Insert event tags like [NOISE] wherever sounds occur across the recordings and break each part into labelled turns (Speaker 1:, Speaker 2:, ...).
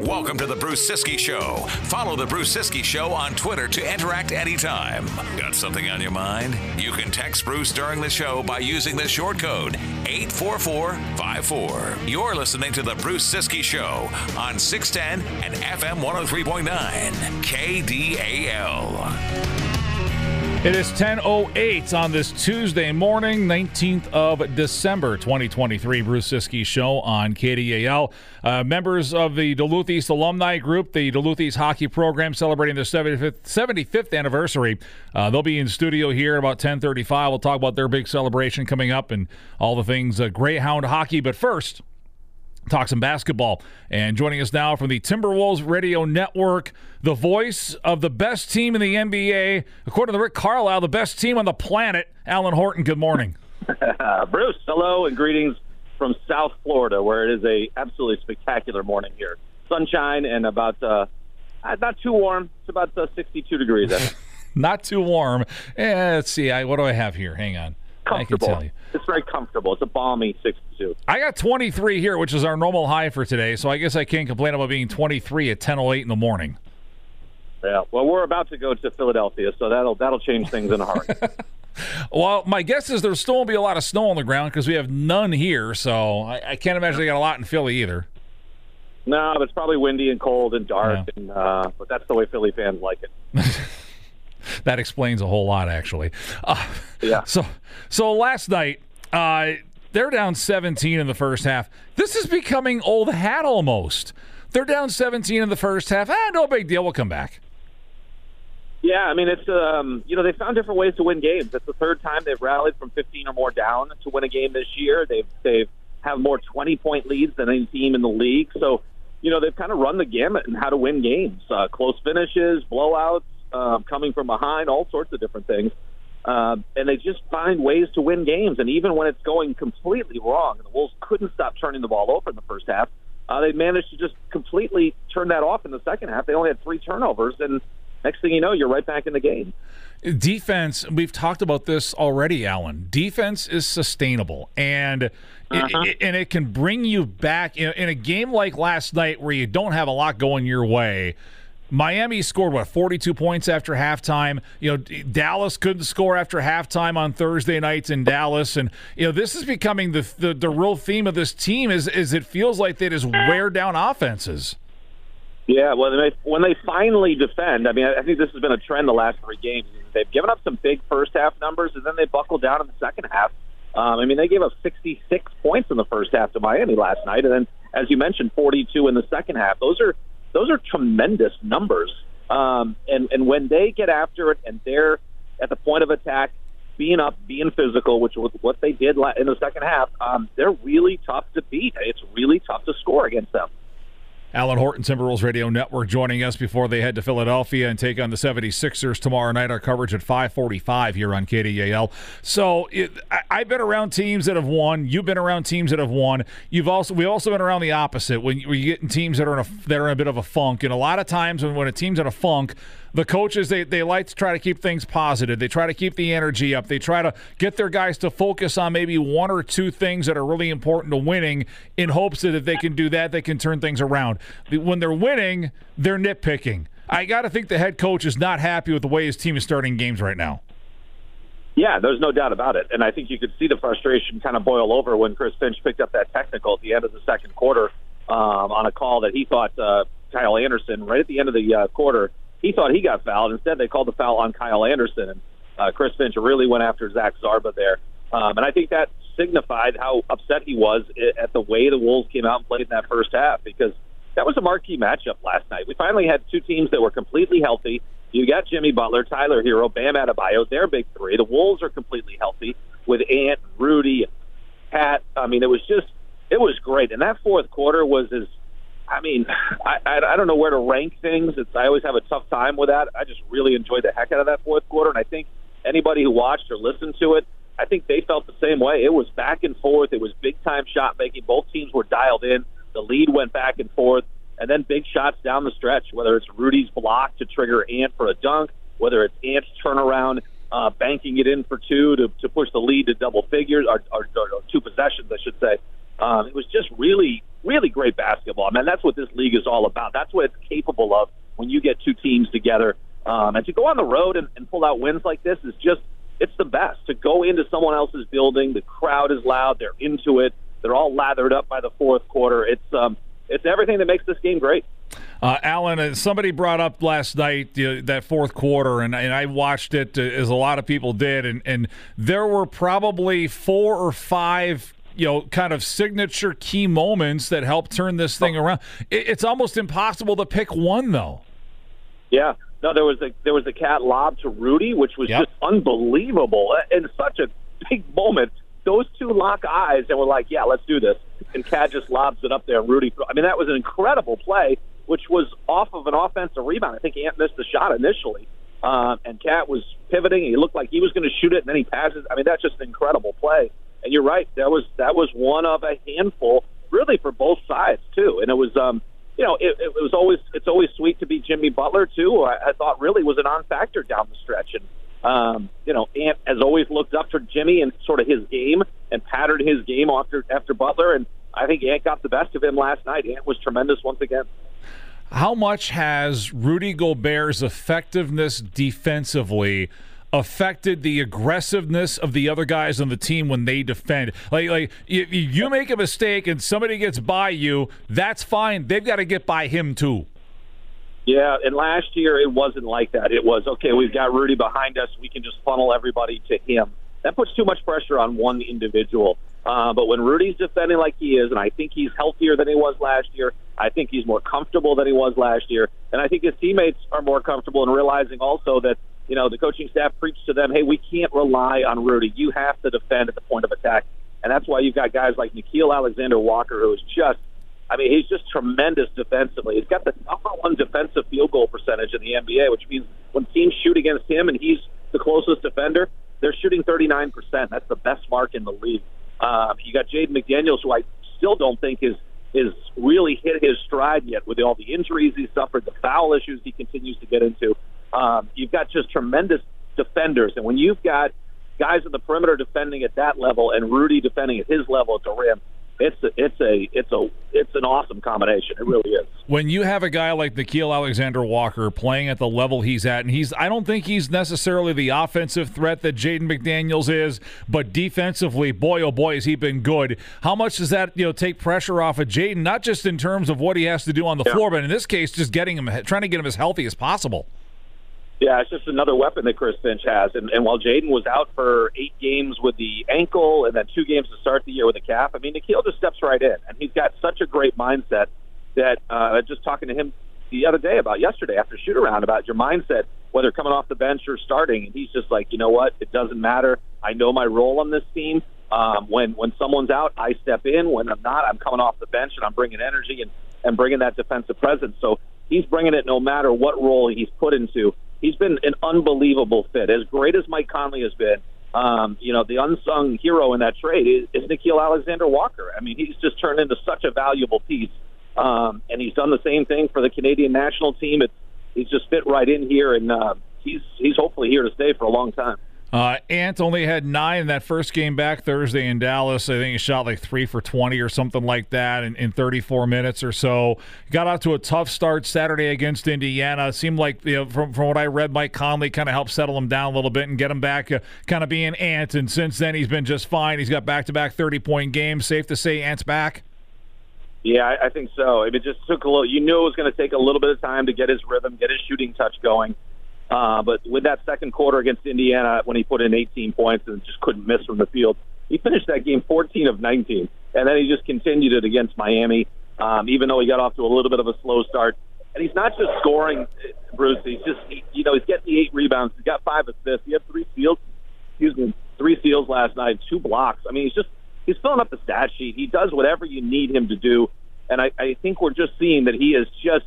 Speaker 1: Welcome to the Bruce Ciskie Show. Follow the Bruce Ciskie Show on Twitter to interact anytime. Got something on your mind? You can text Bruce during the show by using the short code 84454. You're listening to the Bruce Ciskie Show on 610 and FM 103.9 KDAL.
Speaker 2: It is 10.08 on this Tuesday morning, 19th of December, 2023. Bruce Ciskie Show on KDAL. Uh, members of the Duluth East Alumni Group, the Duluth East Hockey Program, celebrating their 75th, 75th anniversary. Uh, they'll be in studio here about 10.35. We'll talk about their big celebration coming up and all the things uh, Greyhound hockey. But first, talk some basketball. And joining us now from the Timberwolves Radio Network, the voice of the best team in the NBA, according to Rick Carlisle, the best team on the planet, Alan Horton. Good morning. [LAUGHS]
Speaker 3: Bruce, hello and greetings from South Florida, where it is a absolutely spectacular morning here. Sunshine and about uh, not too warm. It's about uh, 62 degrees. [LAUGHS]
Speaker 2: not too warm. Eh, let's see. I, what do I have here? Hang on.
Speaker 3: Comfortable.
Speaker 2: I can tell you.
Speaker 3: It's very comfortable. It's a balmy 62.
Speaker 2: I got 23 here, which is our normal high for today, so I guess I can't complain about being 23 at 10:08 in the morning.
Speaker 3: Yeah. Well, we're about to go to Philadelphia, so that'll that'll change things in a hurry. [LAUGHS]
Speaker 2: well, my guess is there still won't be a lot of snow on the ground because we have none here, so I, I, can't imagine they got a lot in Philly either.
Speaker 3: No, it's probably windy and cold and dark, yeah. and uh, but that's the way Philly fans like it. [LAUGHS] [LAUGHS]
Speaker 2: that explains a whole lot, actually.
Speaker 3: Uh, yeah. [LAUGHS]
Speaker 2: So, so last night, uh, they're down 17 in the first half. This is becoming old hat almost. They're down 17 in the first half. Ah, no big deal. We'll come back.
Speaker 3: Yeah, I mean it's um, you know they found different ways to win games. It's the third time they've rallied from 15 or more down to win a game this year. They've they've have more 20 point leads than any team in the league. So you know they've kind of run the gamut in how to win games, uh, close finishes, blowouts, um, coming from behind, all sorts of different things. Uh, and they just find ways to win games. And even when it's going completely wrong, and the Wolves couldn't stop turning the ball over in the first half, uh, they managed to just completely turn that off in the second half. They only had three turnovers, and next thing you know, you're right back in the game.
Speaker 2: Defense, we've talked about this already, Alan. Defense is sustainable, and uh-huh. it, and it can bring you back in, in a game like last night where you don't have a lot going your way Miami scored what 42 points after halftime. You know, Dallas couldn't score after halftime on Thursday nights in Dallas, and you know this is becoming the the, the real theme of this team. Is is it feels like they just wear down offenses.
Speaker 3: Yeah, well, they, when they finally defend, I mean, I think this has been a trend the last three games. They've given up some big first half numbers, and then they buckle down in the second half. Um, I mean, they gave up 66 points in the first half to Miami last night, and then, as you mentioned, 42 in the second half. Those are those are tremendous numbers. Um, and and when they get after it and they're at the point of attack, being up, being physical, which was what they did in the second half, um, they're really tough to beat. It's really tough to score against them.
Speaker 2: Alan Horton, Timberwolves Radio Network, joining us before they head to Philadelphia and take on the 76ers tomorrow night. Our coverage at 545 here on KDAL. So it, I, have been around teams that have won. You've been around teams that have won. You've also we've also been around the opposite when, when you get in teams that are in a, that are in a bit of a funk. And a lot of times when, when a team's in a funk, the coaches they, they like to try to keep things positive. They try to keep the energy up. They try to get their guys to focus on maybe one or two things that are really important to winning in hopes that if they can do that they can turn things around. When they're winning they're nitpicking. I got to think the head coach is not happy with the way his team is starting games right now.
Speaker 3: Yeah, there's no doubt about it. And I think you could see the frustration kind of boil over when Chris Finch picked up that technical at the end of the second quarter um, on a call that he thought uh, Kyle Anderson, right at the end of the uh, quarter, he thought he got fouled. Instead, they called the foul on Kyle Anderson, and uh, Chris Finch really went after Zach Zarba there. Um, and I think that signified how upset he was at the way the Wolves came out and played in that first half because that was a marquee matchup last night. We finally had two teams that were completely healthy. You got Jimmy Butler, Tyler Herro, Bam Adebayo. They're big three. The Wolves are completely healthy with Ant, Rudy, Pat. I mean, it was just it was great. And that fourth quarter was as I mean, I, I I don't know where to rank things. It's I always have a tough time with that. I just really enjoyed the heck out of that fourth quarter, and I think anybody who watched or listened to it, I think they felt the same way. It was back and forth. It was big time shot making. Both teams were dialed in. The lead went back and forth, and then big shots down the stretch. Whether it's Rudy's block to trigger Ant for a dunk, whether it's Ant's turnaround uh, banking it in for two to, to push the lead to double figures, or, or, or two possessions, I should say. Um, it was just really, really great basketball. I mean, that's what this league is all about. That's what it's capable of when you get two teams together. Um, and to go on the road and, and pull out wins like this is just, it's the best. To go into someone else's building, the crowd is loud, they're into it, they're all lathered up by the fourth quarter. It's, um, it's everything that makes this game great.
Speaker 2: Uh, Alan, uh, somebody brought up last night uh, that fourth quarter, and, and I watched it uh, as a lot of people did, and, and there were probably four or five you know, kind of signature key moments that helped turn this thing around. It, it's almost impossible to pick one, though.
Speaker 3: Yeah, no, there was a there was a cat lob to Rudy, which was yep. just unbelievable and such a big moment. Those two lock eyes and we're like, yeah, let's do this. And Cat just lobs it up there. And Rudy, I mean, that was an incredible play, which was off of an offensive rebound. I think Ant missed the shot initially, uh, and Cat was pivoting. He looked like he was going to shoot it, and then he passes. I mean, that's just an incredible play. And you're right, that was that was one of a handful, really, for both sides too. And it was. um you know, it, it was always it's always sweet to be Jimmy Butler too. I, I thought really was a non-factor down the stretch, and um, you know, Ant has always looked up to Jimmy and sort of his game and patterned his game after after Butler, and I think Ant got the best of him last night. Ant was tremendous once again.
Speaker 2: How much has Rudy Gobert's effectiveness defensively affected the aggressiveness of the other guys on the team when they defend? Like, like if you make a mistake and somebody gets by you, that's fine. They've got to get by him too.
Speaker 3: Yeah, and last year it wasn't like that. It was okay. We've got Rudy behind us. We can just funnel everybody to him. That puts too much pressure on one individual. Uh, but when Rudy's defending like he is, and I think he's healthier than he was last year, I think he's more comfortable than he was last year, and I think his teammates are more comfortable in realizing also that you know the coaching staff preached to them, hey, we can't rely on Rudy. You have to defend at the point of attack, and that's why you've got guys like Nickeil Alexander Walker, who is just I mean, he's just tremendous defensively. He's got the number one defensive field goal percentage in the NBA, which means when teams shoot against him and he's the closest defender, they're shooting 39%. That's the best mark in the league. Uh, you got Jaden McDaniels, who I still don't think is is really hit his stride yet with all the injuries he suffered, the foul issues he continues to get into. Um, you've got just tremendous defenders, and when you've got guys in the perimeter defending at that level and Rudy defending at his level at the rim, it's a, it's a it's a it's an awesome combination. It really is.
Speaker 2: When you have a guy like Nickeil Alexander Walker playing at the level he's at, and he's I don't think he's necessarily the offensive threat that Jaden McDaniels is, but defensively, boy oh boy, has he been good. How much does that you know take pressure off of Jaden? Not just in terms of what he has to do on the yeah. floor, but in this case, just getting him trying to get him as healthy as possible.
Speaker 3: Yeah, it's just another weapon that Chris Finch has. And, and while Jaden was out for eight games with the ankle and then two games to start the year with a calf, I mean, Nickeil just steps right in. And he's got such a great mindset that uh, just talking to him the other day about yesterday after shoot around about your mindset, whether coming off the bench or starting. And he's just like, you know what? It doesn't matter. I know my role on this team. Um, when when someone's out, I step in. When I'm not, I'm coming off the bench and I'm bringing energy and, and bringing that defensive presence. So he's bringing it no matter what role he's put into he's been an unbelievable fit. As great as Mike Conley has been, um, you know, the unsung hero in that trade is, is Nickeil Alexander Walker. I mean, he's just turned into such a valuable piece. Um, and he's done the same thing for the Canadian national team. It's, he's just fit right in here, and uh, he's he's hopefully here to stay for a long time.
Speaker 2: Uh, Ant only had nine in that first game back Thursday in Dallas. I think he shot like three for 20 or something like that in, in 34 minutes or so. Got out to a tough start Saturday against Indiana. Seemed like, you know, from, from what I read, Mike Conley kind of helped settle him down a little bit and get him back uh, kind of being Ant. And since then, he's been just fine. He's got back to back 30 point games. Safe to say Ant's back?
Speaker 3: Yeah, I, I think so. It just took a little, you knew it was going to take a little bit of time to get his rhythm, get his shooting touch going. Uh, but with that second quarter against Indiana, when he put in 18 points and just couldn't miss from the field, he finished that game 14 of 19, and then he just continued it against Miami. Um, even though he got off to a little bit of a slow start, and he's not just scoring, Bruce. He's just he, you know he's getting the eight rebounds. He's got five assists. He had three steals. Excuse me, three steals last night, two blocks. I mean, he's just he's filling up the stat sheet. He does whatever you need him to do, and I, I think we're just seeing that he is just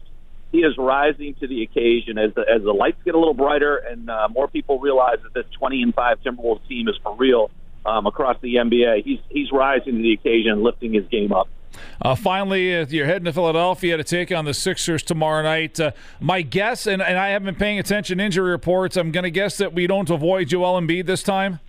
Speaker 3: he is rising to the occasion as the, as the lights get a little brighter and uh, more people realize that this 20 and 5 Timberwolves team is for real um, across the NBA. He's he's rising to the occasion, lifting his game up.
Speaker 2: Uh, finally, uh, you're heading to Philadelphia to take on the Sixers tomorrow night. Uh, my guess, and, and I haven't been paying attention injury reports, I'm going to guess that we don't avoid Joel Embiid this time.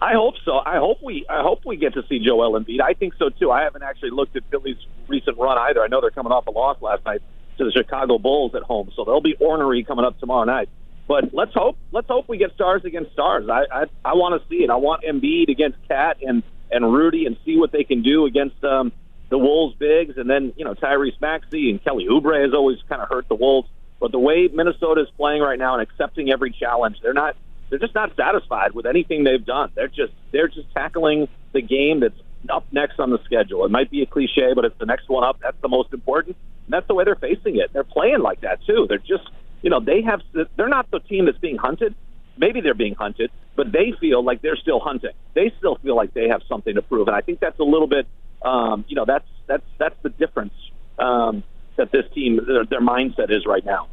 Speaker 3: I hope so. I hope we. I hope we get to see Joel Embiid. I think so too. I haven't actually looked at Philly's recent run either. I know they're coming off a loss last night to the Chicago Bulls at home, so they'll be ornery coming up tomorrow night. But let's hope. Let's hope we get stars against stars. I I, I want to see it. I want Embiid against Cat and and Rudy and see what they can do against um, the Wolves bigs. And then you know Tyrese Maxey and Kelly Oubre has always kind of hurt the Wolves. But the way Minnesota is playing right now and accepting every challenge, they're not they're just not satisfied with anything they've done. They're just they're just tackling the game that's up next on the schedule. It might be a cliche, but it's the next one up. That's the most important. And that's the way they're facing it. They're playing like that too. They're just you know they have they're not the team that's being hunted. Maybe they're being hunted, but they feel like they're still hunting. They still feel like they have something to prove, and I think that's a little bit um, you know that's that's that's the difference um, that this team their, their mindset is right now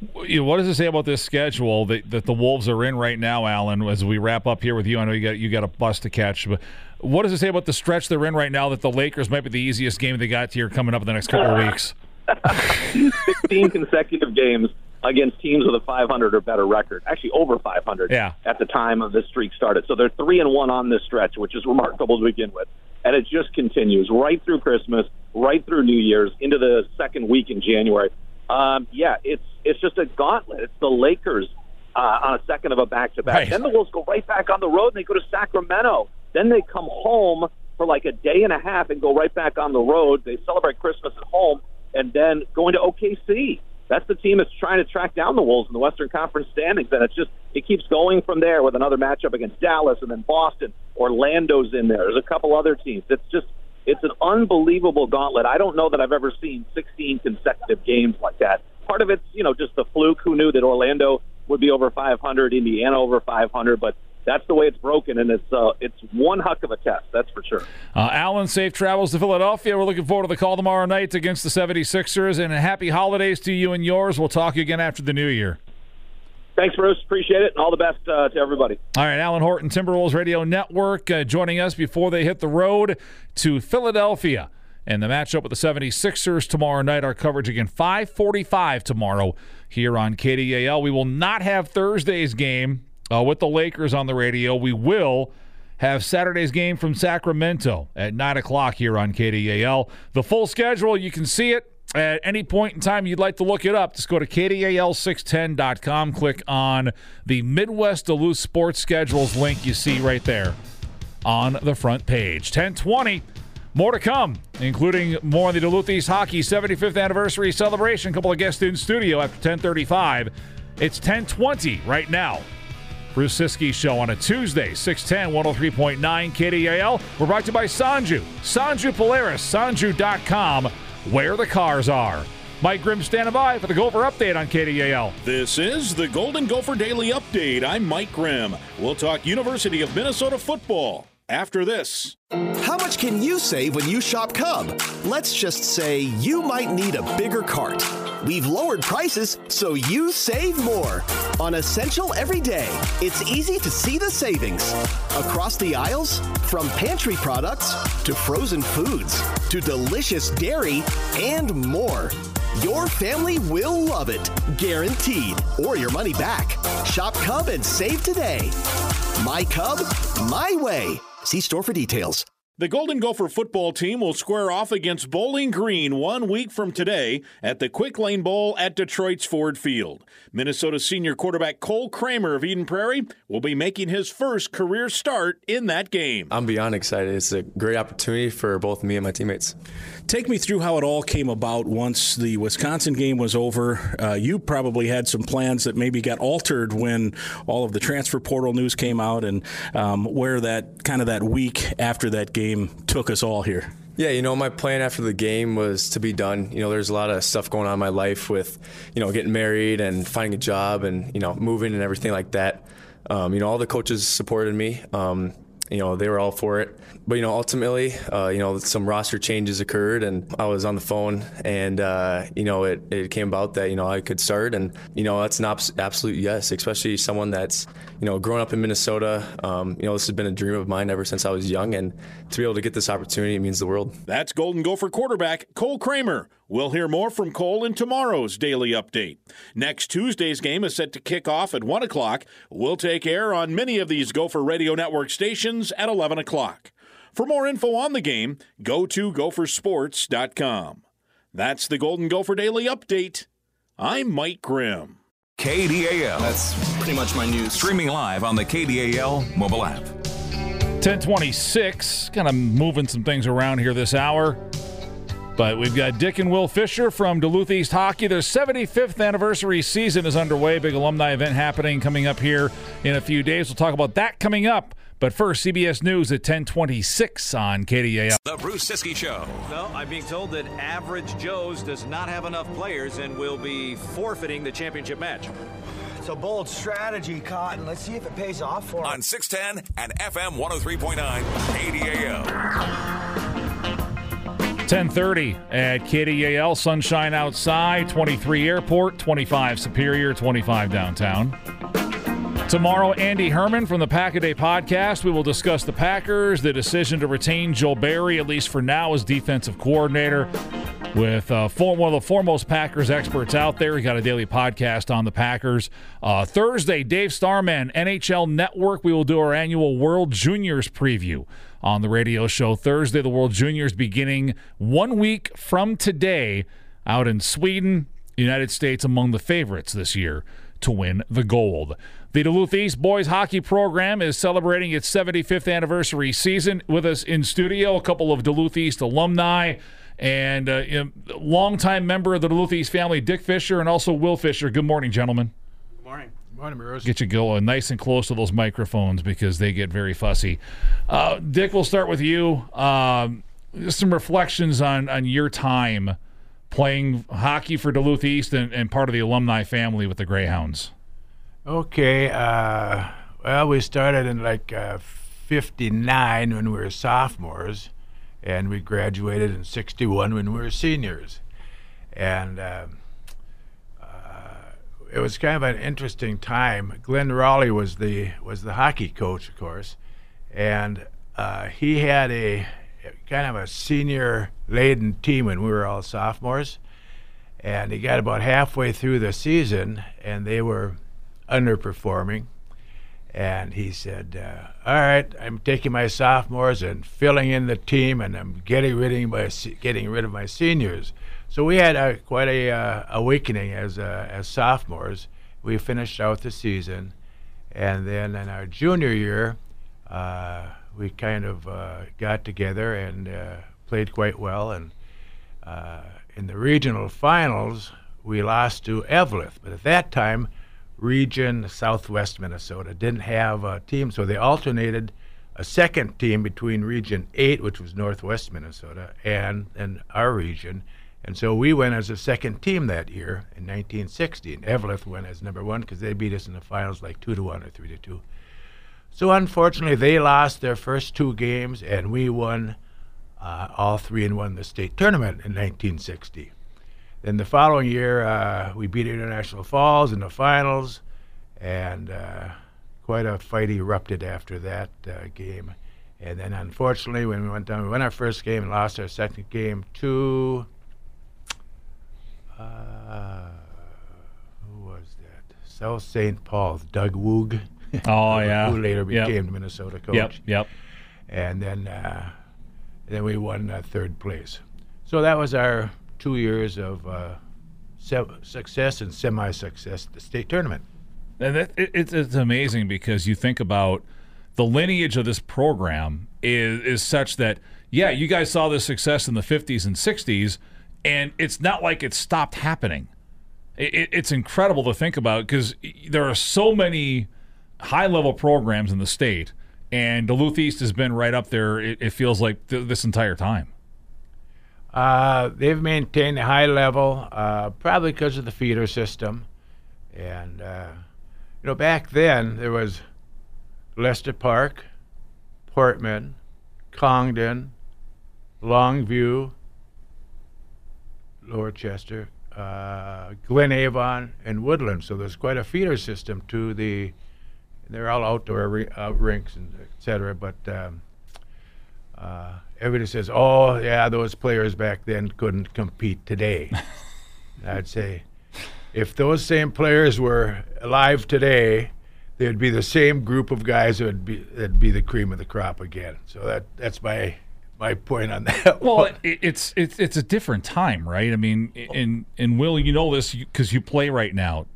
Speaker 2: what does it say about this schedule that, that the Wolves are in right now, Alan? As we wrap up here with you, I know you got you got a bus to catch, but what does it say about the stretch they're in right now? That the Lakers might be the easiest game they got here coming up in the next couple of [LAUGHS] weeks.
Speaker 3: Sixteen consecutive games against teams with a 500 or better record, actually over 500
Speaker 2: yeah.
Speaker 3: at the time of this streak started. So they're three and one on this stretch, which is remarkable to begin with, and it just continues right through Christmas, right through New Year's, into the second week in January. Um, yeah, it's it's just a gauntlet. It's the Lakers uh, on a second of a back to back. Then the Wolves go right back on the road and they go to Sacramento. Then they come home for like a day and a half and go right back on the road. They celebrate Christmas at home and then going to OKC. That's the team that's trying to track down the Wolves in the Western Conference standings, and it's just it keeps going from there with another matchup against Dallas and then Boston. Orlando's in there. There's a couple other teams. It's just it's an unbelievable gauntlet. I don't know that I've ever seen 16 consecutive games like that. Part of it's, you know, just the fluke. Who knew that Orlando would be over 500, Indiana over 500, but that's the way it's broken, and it's uh, it's one huck of a test, that's for sure.
Speaker 2: Uh, Alan, safe travels to Philadelphia. We're looking forward to the call tomorrow night against the 76ers, and happy holidays to you and yours. We'll talk again after the new year.
Speaker 3: Thanks, Bruce. Appreciate it, and all the best uh, to everybody.
Speaker 2: All right, Alan Horton, Timberwolves Radio Network, uh, joining us before they hit the road to Philadelphia. And the matchup with the 76ers tomorrow night. Our coverage again, 545 tomorrow here on KDAL. We will not have Thursday's game uh, with the Lakers on the radio. We will have Saturday's game from Sacramento at 9 o'clock here on KDAL. The full schedule, you can see it at any point in time you'd like to look it up, just go to KDAL610.com, click on the Midwest Duluth Sports Schedules link you see right there on the front page. 1020. More to come, including more on the Duluth East Hockey 75th anniversary celebration. A couple of guests in studio after 1035. It's 1020 right now. Bruce Ciskie Show on a Tuesday, 610, 103.9 KDAL. We're brought to you by Sanju. Sanju Polaris, sanju.com where the cars are. Mike Grimm standing by for the Gopher Update on KDAL.
Speaker 4: This is the Golden Gopher Daily Update. I'm Mike Grimm. We'll talk University of Minnesota football after this.
Speaker 5: How much can you save when you shop Cub? Let's just say you might need a bigger cart. We've lowered prices so you save more. On Essential every day, it's easy to see the savings. Across the aisles, from pantry products to frozen foods to delicious dairy and more. Your family will love it, guaranteed, or your money back. Shop Cub and save today. My Cub, my way. See store for details.
Speaker 4: The Golden Gopher football team will square off against Bowling Green one week from today at the Quick Lane Bowl at Detroit's Ford Field. Minnesota senior quarterback Cole Kramer of Eden Prairie will be making his first career start in that game.
Speaker 6: I'm beyond excited. It's a great opportunity for both me and my teammates.
Speaker 7: Take me through how it all came about once the Wisconsin game was over. Uh, you probably had some plans that maybe got altered when all of the transfer portal news came out, and um, where that kind of that week after that game took us all here.
Speaker 6: Yeah, you know, my plan after the game was to be done. You know, there's a lot of stuff going on in my life with, you know, getting married and finding a job and, you know, moving and everything like that. Um, you know, all the coaches supported me. Um, you know, they were all for it. But you know, ultimately, uh, you know, some roster changes occurred, and I was on the phone, and uh, you know, it, it came about that you know I could start, and you know, that's an absolute yes, especially someone that's you know grown up in Minnesota. Um, you know, this has been a dream of mine ever since I was young, and to be able to get this opportunity it means the world.
Speaker 4: That's Golden Gopher quarterback Cole Kramer. We'll hear more from Cole in tomorrow's daily update. Next Tuesday's game is set to kick off at 1 o'clock. We'll take air on many of these Gopher Radio Network stations at 11 o'clock. For more info on the game, go to gophersports.com. That's the Golden Gopher Daily Update. I'm Mike Grimm.
Speaker 1: KDAL.
Speaker 8: That's pretty much my news.
Speaker 1: Streaming live on the KDAL mobile app.
Speaker 2: 1026, kind of moving some things around here this hour. But we've got Dick and Will Fisher from Duluth East Hockey. Their 75th anniversary season is underway. Big alumni event happening coming up here in a few days. We'll talk about that coming up. But first, CBS News at 1026 on KDAL.
Speaker 1: The Bruce Ciskie Show.
Speaker 9: Well, I'm being told that Average Joe's does not have enough players and will be forfeiting the championship match.
Speaker 10: It's a bold strategy, Cotton. Let's see if it pays off for him.
Speaker 1: On 610 and FM 103.9 KDAL.
Speaker 2: 1030 at KDAL. Sunshine outside, 23 airport, 25 Superior, 25 downtown. Tomorrow, Andy Herman from the Pack a Day podcast. We will discuss the Packers, the decision to retain Joe Barry, at least for now, as defensive coordinator, with uh, one of the foremost Packers experts out there. We got a daily podcast on the Packers. Uh, Thursday, Dave Starman, NHL Network. We will do our annual World Juniors preview on the radio show Thursday. The World Juniors beginning one week from today out in Sweden. United States among the favorites this year to win the gold. The Duluth East boys hockey program is celebrating its 75th anniversary season. With us in studio, a couple of Duluth East alumni and uh, longtime member of the Duluth East family, Dick Fisher, and also Will Fisher. Good morning, gentlemen.
Speaker 11: Good morning. Morning, Rose.
Speaker 2: Get you going nice and close to those microphones because they get very fussy. Uh, Dick, we'll start with you. Um, just some reflections on on your time playing hockey for Duluth East and, and part of the alumni family with the Greyhounds.
Speaker 11: Okay. Uh, well, we started in like uh, 59 when we were sophomores, and we graduated in 61 when we were seniors. And um, it was kind of an interesting time. Glen Rolle was the was the hockey coach, of course, and uh, he had a kind of a senior laden team when we were all sophomores, and he got about halfway through the season and they were underperforming, and he said, uh, "All right, I'm taking my sophomores and filling in the team, and I'm getting rid of my getting rid of my seniors." So we had a, quite a uh, awakening as uh, as sophomores. We finished out the season, and then in our junior year, uh, we kind of uh, got together and uh, played quite well. And uh, in the regional finals, we lost to Eveleth, but at that time, Region Southwest Minnesota didn't have a team, so they alternated a second team between Region 8, which was Northwest Minnesota, and and our region and so we went as a second team that year in 1960. And Eveleth went as number one because they beat us in the finals like two to one or three to two. So unfortunately, they lost their first two games, and we won uh, all three and won the state tournament in 1960. Then the following year, uh, we beat International Falls in the finals, and uh, quite a fight erupted after that uh, game. And then, unfortunately, when we went down, we won our first game and lost our second game to uh, who was that? South St. Paul, Doug Woog.
Speaker 2: Oh [LAUGHS] yeah,
Speaker 11: who later became
Speaker 2: yep.
Speaker 11: the Minnesota coach.
Speaker 2: Yep, yep.
Speaker 11: And then, uh, then we won uh, third place. So that was our two years of uh, se- success and semi-success at the state tournament.
Speaker 2: And it, it, it's amazing because you think about the lineage of this program is is such that yeah, you guys saw the success in the 50s and 60s and it's not like it stopped happening. It, it's incredible to think about because there are so many high level programs in the state, and Duluth East has been right up there. It, it feels like th- this entire time.
Speaker 11: Uh, they've maintained a high level, uh, probably because of the feeder system, and uh, you know back then there was Lester Park, Portman, Congdon, Longview, Lower Chester, uh, Glen Avon, and Woodland. So there's quite a feeder system to the. They're all outdoor ri- uh, rinks and et cetera, but um, uh, everybody says, "Oh, yeah, those players back then couldn't compete today." [LAUGHS] I'd say, if those same players were alive today, they'd be the same group of guys that would be that'd be the cream of the crop again. So that that's my my point on that.
Speaker 2: Well, it, it's it's it's a different time, right? I mean, and and Will, you know this because you play right now.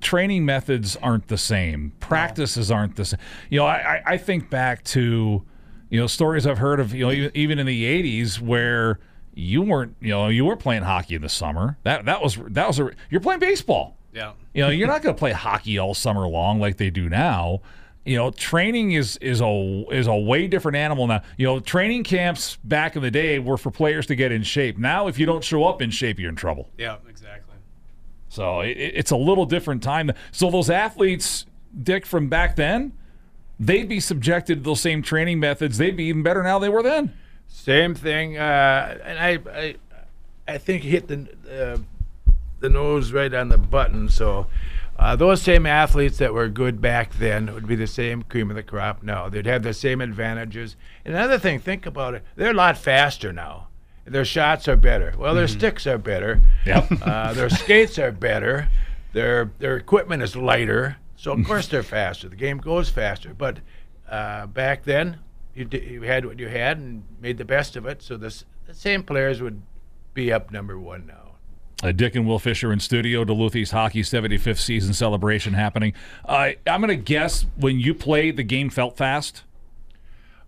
Speaker 2: Training methods aren't the same. Practices aren't the same. You know, I, I- I think back to you know stories I've heard of you know even- even in the '80s where you weren't you know you were playing hockey in the summer. That that was that was a you're playing baseball.
Speaker 8: Yeah.
Speaker 2: You know, you're not going to play hockey all summer long like they do now. You know, training is is a is a way different animal now. You know, training camps back in the day were for players to get in shape. Now, if you don't show up in shape, you're in trouble.
Speaker 8: Yeah, exactly.
Speaker 2: So it, it's a little different time. So those athletes, Dick, from back then, they'd be subjected to those same training methods. They'd be even better now than they were then.
Speaker 11: Same thing, uh, and I, I, I think hit the uh, the nose right on the button. So, uh, those same athletes that were good back then would be the same cream of the crop now. They'd have the same advantages. And another thing, think about it. They're a lot faster now. Their shots are better. Well, their sticks are better.
Speaker 2: Yep. [LAUGHS]
Speaker 11: Uh, their skates are better. Their their equipment is lighter. So of course they're faster. The game goes faster. But uh, back then, you, d- you had what you had and made the best of it. So the, s- the same players would be up number one now.
Speaker 2: Uh, Dick and Will Fisher in studio, Duluth East Hockey 75th season celebration happening. Uh, I'm going to guess when you played, the game felt fast.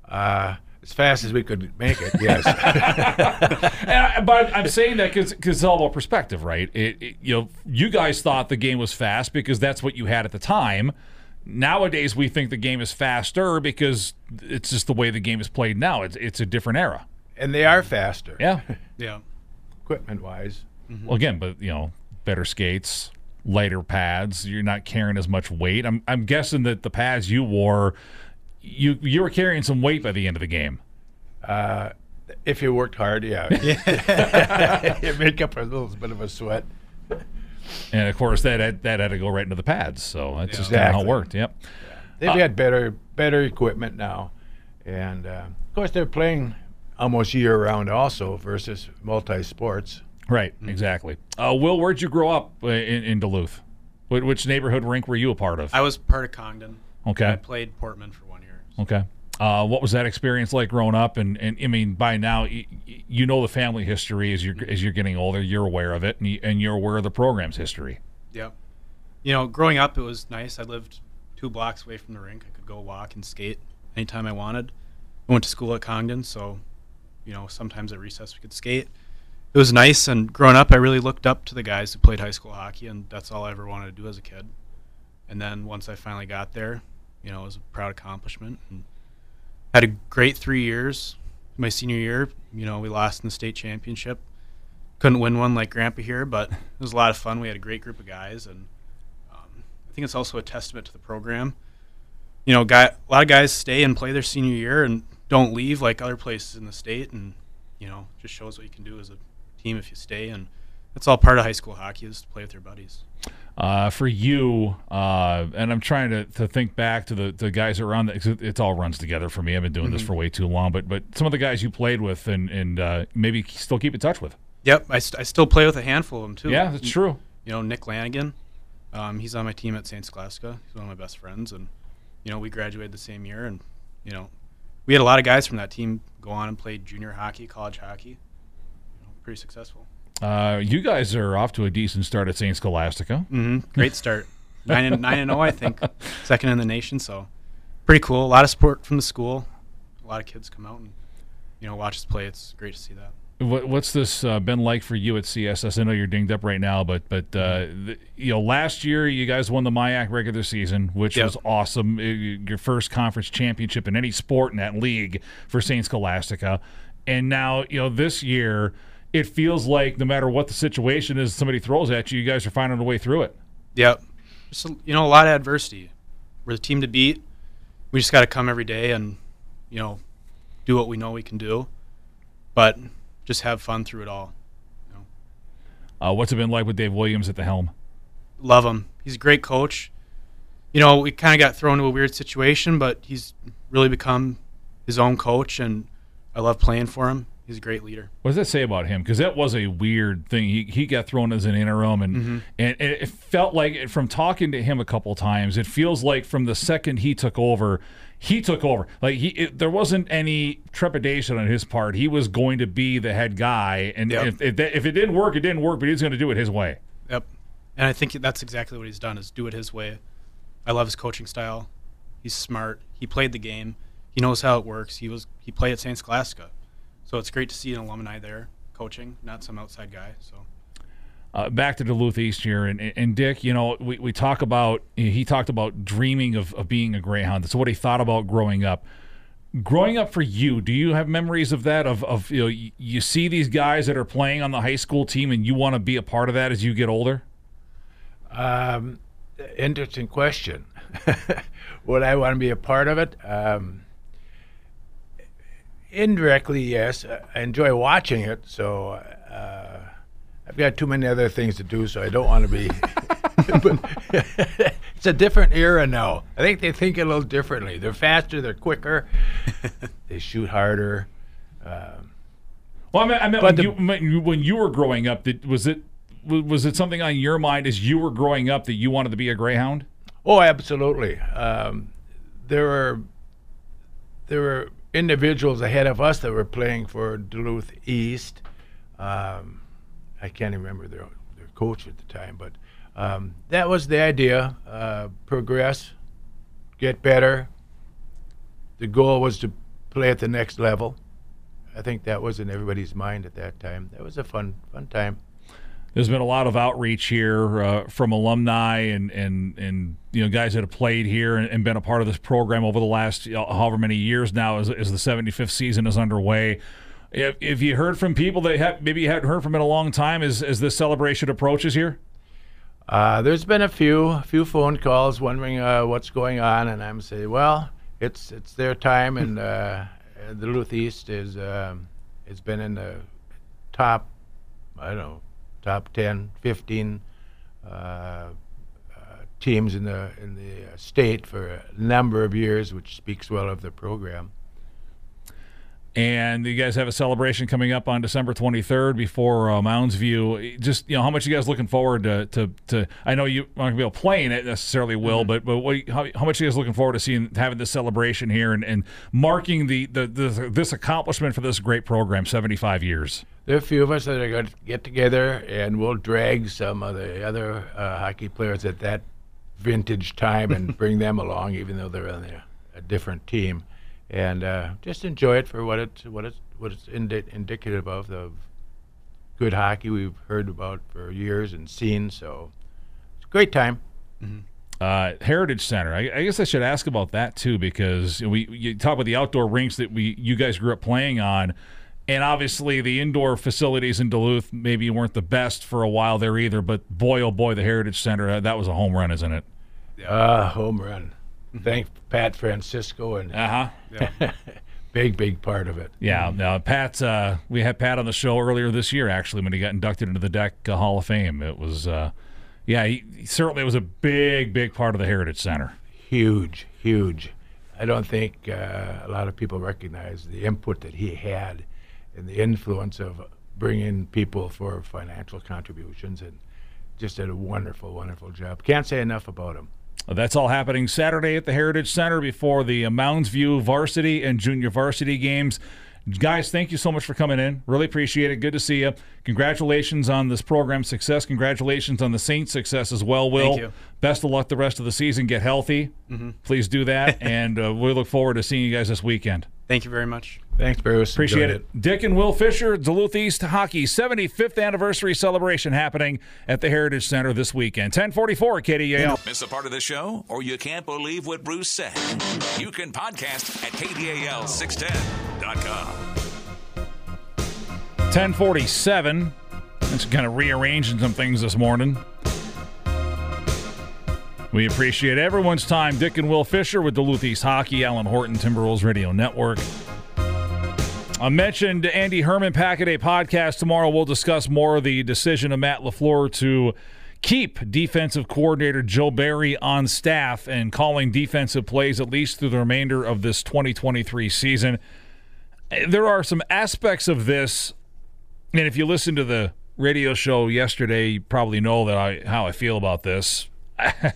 Speaker 11: Uh, as fast as we could make it, yes. [LAUGHS]
Speaker 2: And I, but I'm saying that because it's all about perspective, right? It, it- you know, you guys thought the game was fast because that's what you had at the time. Nowadays, we think the game is faster because it's just the way the game is played now. It's it's a different era.
Speaker 11: and they are faster,
Speaker 2: Yeah.
Speaker 8: Yeah. [LAUGHS]
Speaker 11: equipment wise.
Speaker 2: Well, again, but you know, better skates, lighter pads. You're not carrying as much weight. I'm I'm guessing that the pads you wore, you you were carrying some weight by the end of the game.
Speaker 11: Uh, if you worked hard, yeah. [LAUGHS] yeah. [LAUGHS] you make up a little bit of a sweat.
Speaker 2: And of course, that had, that had to go right into the pads. So that's just kind of how it worked. Yep.
Speaker 11: They've had better better equipment now, and uh, of course they're playing almost year round also versus multi sports.
Speaker 2: Right, exactly. Uh, Will, where'd you grow up uh, in, in Duluth? Wh- Which neighborhood rink were you a part of?
Speaker 8: I was part of Congdon.
Speaker 2: Okay.
Speaker 8: I played Portman for one year.
Speaker 2: Okay. Uh, what was that experience like growing up? And, and I mean, by now you, you know the family history as you're as you're getting older. You're aware of it, and, you, and you're aware of the program's history.
Speaker 8: Yep. You know, growing up, it was nice. I lived two blocks away from the rink. I could go walk and skate anytime I wanted. I went to school at Congdon, so, you know, sometimes at recess we could skate. It was nice, and growing up, I really looked up to the guys who played high school hockey, and that's all I ever wanted to do as a kid. And then once I finally got there, you know, it was a proud accomplishment. And had a great three years. My senior year, you know, we lost in the state championship couldn't win one like Grandpa here, but it was a lot of fun. We had a great group of guys, and um, I think it's also a testament to the program. You know, guy, a lot of guys stay and play their senior year and don't leave like other places in the state, and you know, just shows what you can do as a team if you stay. And that's all part of high school hockey is to play with your buddies.
Speaker 2: Uh, for you, uh, and I'm trying to, to think back to the, the guys around. The, it, all runs together for me. I've been doing this
Speaker 8: Mhm.
Speaker 2: for way too long, but but some of the guys you played with and and uh, maybe still keep in touch with.
Speaker 8: Yep, I, st- I still play with a handful of them too.
Speaker 2: Yeah, that's true.
Speaker 8: You know, Nick Lanigan, um, he's on my team at St. Scholastica. He's one of my best friends, and you know, we graduated the same year, and you know, we had a lot of guys from that team go on and play junior hockey, college hockey. Pretty successful.
Speaker 2: Uh, you guys are off to a decent start at St. Scholastica.
Speaker 8: hmm Great start, nine and nine and zero, I think, [LAUGHS] second in the nation. So, pretty cool. A lot of support from the school. A lot of kids come out and you know watch us play. It's great to see that.
Speaker 2: What, what's this uh, been like for you at CSS? I know you're dinged up right now, but but uh, the, you know, last year you guys won the MIAC regular season, which
Speaker 8: Yep.
Speaker 2: was awesome. Uh, Your first conference championship in any sport in that league for Saint Scholastica, and now you know this year it feels like no matter what the situation is, somebody throws at you, you guys are finding a way through it.
Speaker 8: Yep. Just a- you know, a lot of adversity. We're the team to beat. We just got to come every day and you know, do what we know we can do, but just have fun through it all.
Speaker 2: Uh, what's it been like with Dave Williams at the helm?
Speaker 8: Love him. He's a great coach. You know, we kind of got thrown into a weird situation, but he's really become his own coach, and I love playing for him. He's a great leader.
Speaker 2: What does that say about him? Because that was a weird thing. He, he got thrown as an interim, and,
Speaker 8: Mhm.
Speaker 2: and it felt like from talking to him a couple times, it feels like from the second he took over, he took over. Like he, it, there wasn't any trepidation on his part. He was going to be the head guy, and
Speaker 8: Yep.
Speaker 2: if if, that, if it didn't work, it didn't work. But he's going to do it his way.
Speaker 8: Yep. And I think that's exactly what he's done is do it his way. I love his coaching style. He's smart. He played the game. He knows how it works. He was he played at St. Scholastica. So it's great to see an alumni there coaching, not some outside guy. So
Speaker 2: uh, back to Duluth East here, and, and Dick, you know, we, we talk about he talked about dreaming of, of being a Greyhound. That's what he thought about growing up. Growing up for you, do you have memories of that? Of, of you know, you, you see these guys that are playing on the high school team, and you want to be a part of that as you get older.
Speaker 11: Um, interesting question. [LAUGHS] Would I want to be a part of it? Um, indirectly, yes. I enjoy watching it, so uh, I've got too many other things to do, so I don't want to be. [LAUGHS] but [LAUGHS] it's a different era now. I think they think a little differently. They're faster, they're quicker, [LAUGHS] they shoot harder. Um,
Speaker 2: Well, I meant, I meant
Speaker 11: But
Speaker 2: when, you, meant you- when you were growing up, did, was it was was it something on your mind as you were growing up that you wanted to be a Greyhound?
Speaker 11: Oh, absolutely. Um, there were there were individuals ahead of us that were playing for Duluth East. Um, I can't remember their their coach at the time, but um, that was the idea: uh, progress, get better. The goal was to play at the next level. I think that was in everybody's mind at that time. That was a fun fun time.
Speaker 2: There's been a lot of outreach here uh, from alumni and, and and you know guys that have played here and, and been a part of this program over the last however many years now as, as the 75th season is underway. If, if you heard from people that have, maybe you hadn't heard from in a long time as, as this celebration approaches here?
Speaker 11: Uh, there's been a few few phone calls wondering uh, what's going on, and I'm saying, well, it's it's their time, and uh, the Duluth East is um, it's been in the top, I don't know, top 10, 15 uh, uh, teams in the in the state for a number of years, which speaks well of the program.
Speaker 2: And you guys have a celebration coming up on December 23rd before uh, Mounds View. Just you know, how much you guys looking forward to? To, to I know you aren't gonna be able to play in it necessarily, will, but but what, how, how much you guys looking forward to seeing having this celebration here and, and marking the, the, the this accomplishment for this great program, 75 years.
Speaker 11: There are a few of us that are going to get together, and we'll drag some of the other uh, hockey players at that vintage time and [LAUGHS] bring them along, even though they're on a, a different team, and uh, just enjoy it for what it what it's what it's indi- indicative of the good hockey we've heard about for years and seen. So it's a great time.
Speaker 2: Uh, Heritage Center. I, I guess I should ask about that too, because we you talk about the outdoor rinks that we you guys grew up playing on, and obviously the indoor facilities in Duluth maybe weren't the best for a while there either. But boy, oh boy, the Heritage Center uh, that was a home run, isn't it?
Speaker 11: Ah, home run. Thank Pat Francisco and
Speaker 2: uh huh. [LAUGHS]
Speaker 11: big big part of it.
Speaker 2: Yeah, now Pat. Uh, we had Pat on the show earlier this year, actually, when he got inducted into the Deck uh, Hall of Fame. It was, uh, yeah, he, he certainly was a big, big part of the Heritage Center.
Speaker 11: huge, huge. I don't think uh, a lot of people recognize the input that he had and the influence of bringing people for financial contributions and just did a wonderful, wonderful job. Can't say enough about him.
Speaker 2: That's all happening Saturday at the Heritage Center before the uh, Mounds View varsity and junior varsity games. Guys, thank you so much for coming in. Really appreciate it. Good to see you. Congratulations on this program success. Congratulations on the Saints success as well, Will.
Speaker 8: Thank you.
Speaker 2: Best of luck the rest of the season. Get healthy.
Speaker 8: Mhm.
Speaker 2: Please do that. [LAUGHS] and uh, we look forward to seeing you guys this weekend.
Speaker 8: Thank you very much.
Speaker 11: Thanks, Bruce.
Speaker 2: Appreciate
Speaker 11: Enjoyed
Speaker 2: it. Dick and Will Fisher, Duluth East Hockey 75th anniversary celebration happening at the Heritage Center this weekend. 1044 KDAL.
Speaker 1: Miss a part of the show, or you can't believe what Bruce said? You can podcast at KDAL610.com.
Speaker 2: 1047. It's kind of rearranging some things this morning. We appreciate everyone's time. Dick and Will Fisher with Duluth East Hockey, Alan Horton, Timberwolves Radio Network. I mentioned Andy Herman Pack a podcast. Tomorrow we'll discuss more of the decision of Matt LaFleur to keep defensive coordinator Joe Barry on staff and calling defensive plays at least through the remainder of this 2023 season. There are some aspects of this, and if you listen to the radio show yesterday, you probably know that I how I feel about this. [LAUGHS]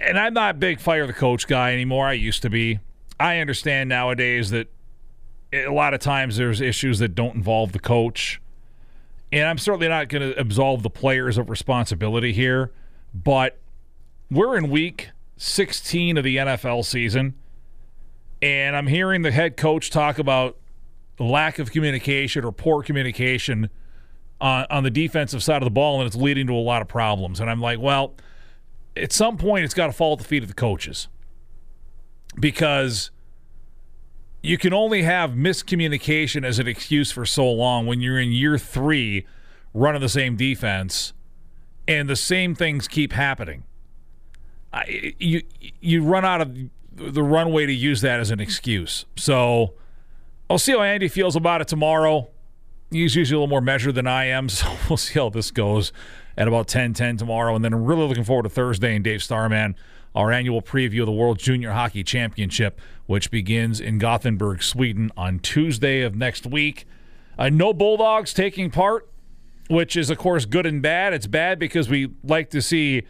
Speaker 2: and I'm not a big fire the coach guy anymore. I used to be. I understand nowadays that a lot of times there's issues that don't involve the coach. And I'm certainly not going to absolve the players of responsibility here, but we're in week 16 of the NFL season, and I'm hearing the head coach talk about lack of communication or poor communication on, on the defensive side of the ball, and it's leading to a lot of problems. And I'm like, well, at some point, it's got to fall at the feet of the coaches because you can only have miscommunication as an excuse for so long when you're in year three running the same defense and the same things keep happening. I, you you run out of the runway to use that as an excuse. So I'll see how Andy feels about it tomorrow. He's usually a little more measured than I am, [LAUGHS] so we'll see how this goes at about 10 10 tomorrow. And then I'm really looking forward to Thursday and Dave Starman, our annual preview of the World Junior Hockey Championship, which begins in Gothenburg, Sweden on Tuesday of next week. Uh, no Bulldogs taking part, which is, of course, good and bad. It's bad because we like to see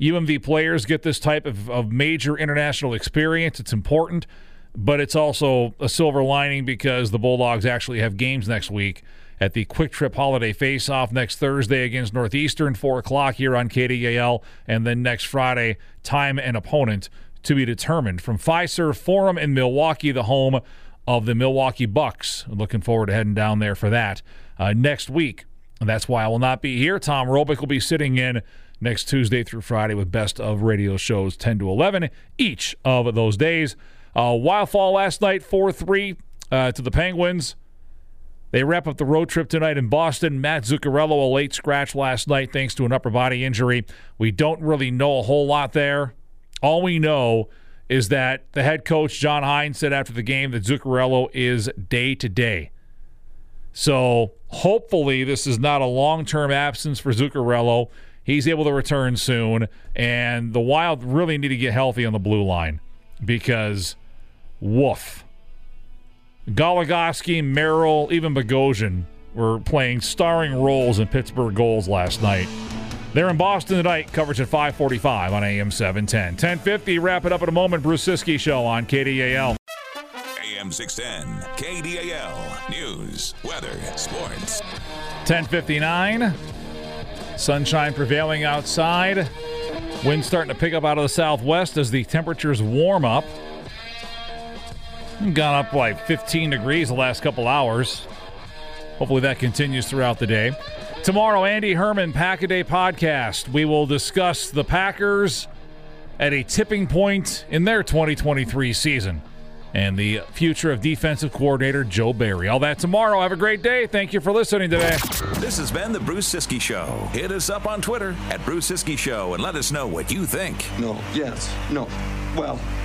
Speaker 2: UMD players get this type of, of major international experience. It's important, but it's also a silver lining because the Bulldogs actually have games next week at the Quick Trip Holiday Face-Off next Thursday against Northeastern, 4 o'clock here on KDAL, and then next Friday, time and opponent to be determined. From Fiserv Forum in Milwaukee, the home of the Milwaukee Bucks. Looking forward to heading down there for that uh, next week. And that's why I will not be here. Tom Robick will be sitting in next Tuesday through Friday with best of radio shows 10 to 11 each of those days. Uh, Wildfall last night, 4 3 uh, to the Penguins. They wrap up the road trip tonight in Boston. Matt Zuccarello, a late scratch last night thanks to an upper body injury. We don't really know a whole lot there. All we know is that the head coach, John Hynes, said after the game that Zuccarello is day to day. So hopefully, this is not a long term absence for Zuccarello. He's able to return soon. And the Wild really need to get healthy on the blue line because, woof. Goligoski, Merrill, even Bogosian were playing starring roles in Pittsburgh goals last night. They're in Boston tonight. Coverage at 545 on AM 710. 1050, wrap it up in a moment. Bruce Ciskie Show on KDAL.
Speaker 1: AM 610, KDAL, news, weather, sports.
Speaker 2: 1059, sunshine prevailing outside. Wind starting to pick up out of the southwest as the temperatures warm up. Gone up like 15 degrees the last couple hours. Hopefully that continues throughout the day. Tomorrow, Andy Herman, Pack a Day podcast. We will discuss the Packers at a tipping point in their 2023 season and the future of defensive coordinator Joe Barry. All that tomorrow. Have a great day. Thank you for listening today.
Speaker 1: This has been the Bruce Ciskie Show. Hit us up on Twitter at Bruce Ciskie Show and let us know what you think.
Speaker 12: No, yes, no. Well,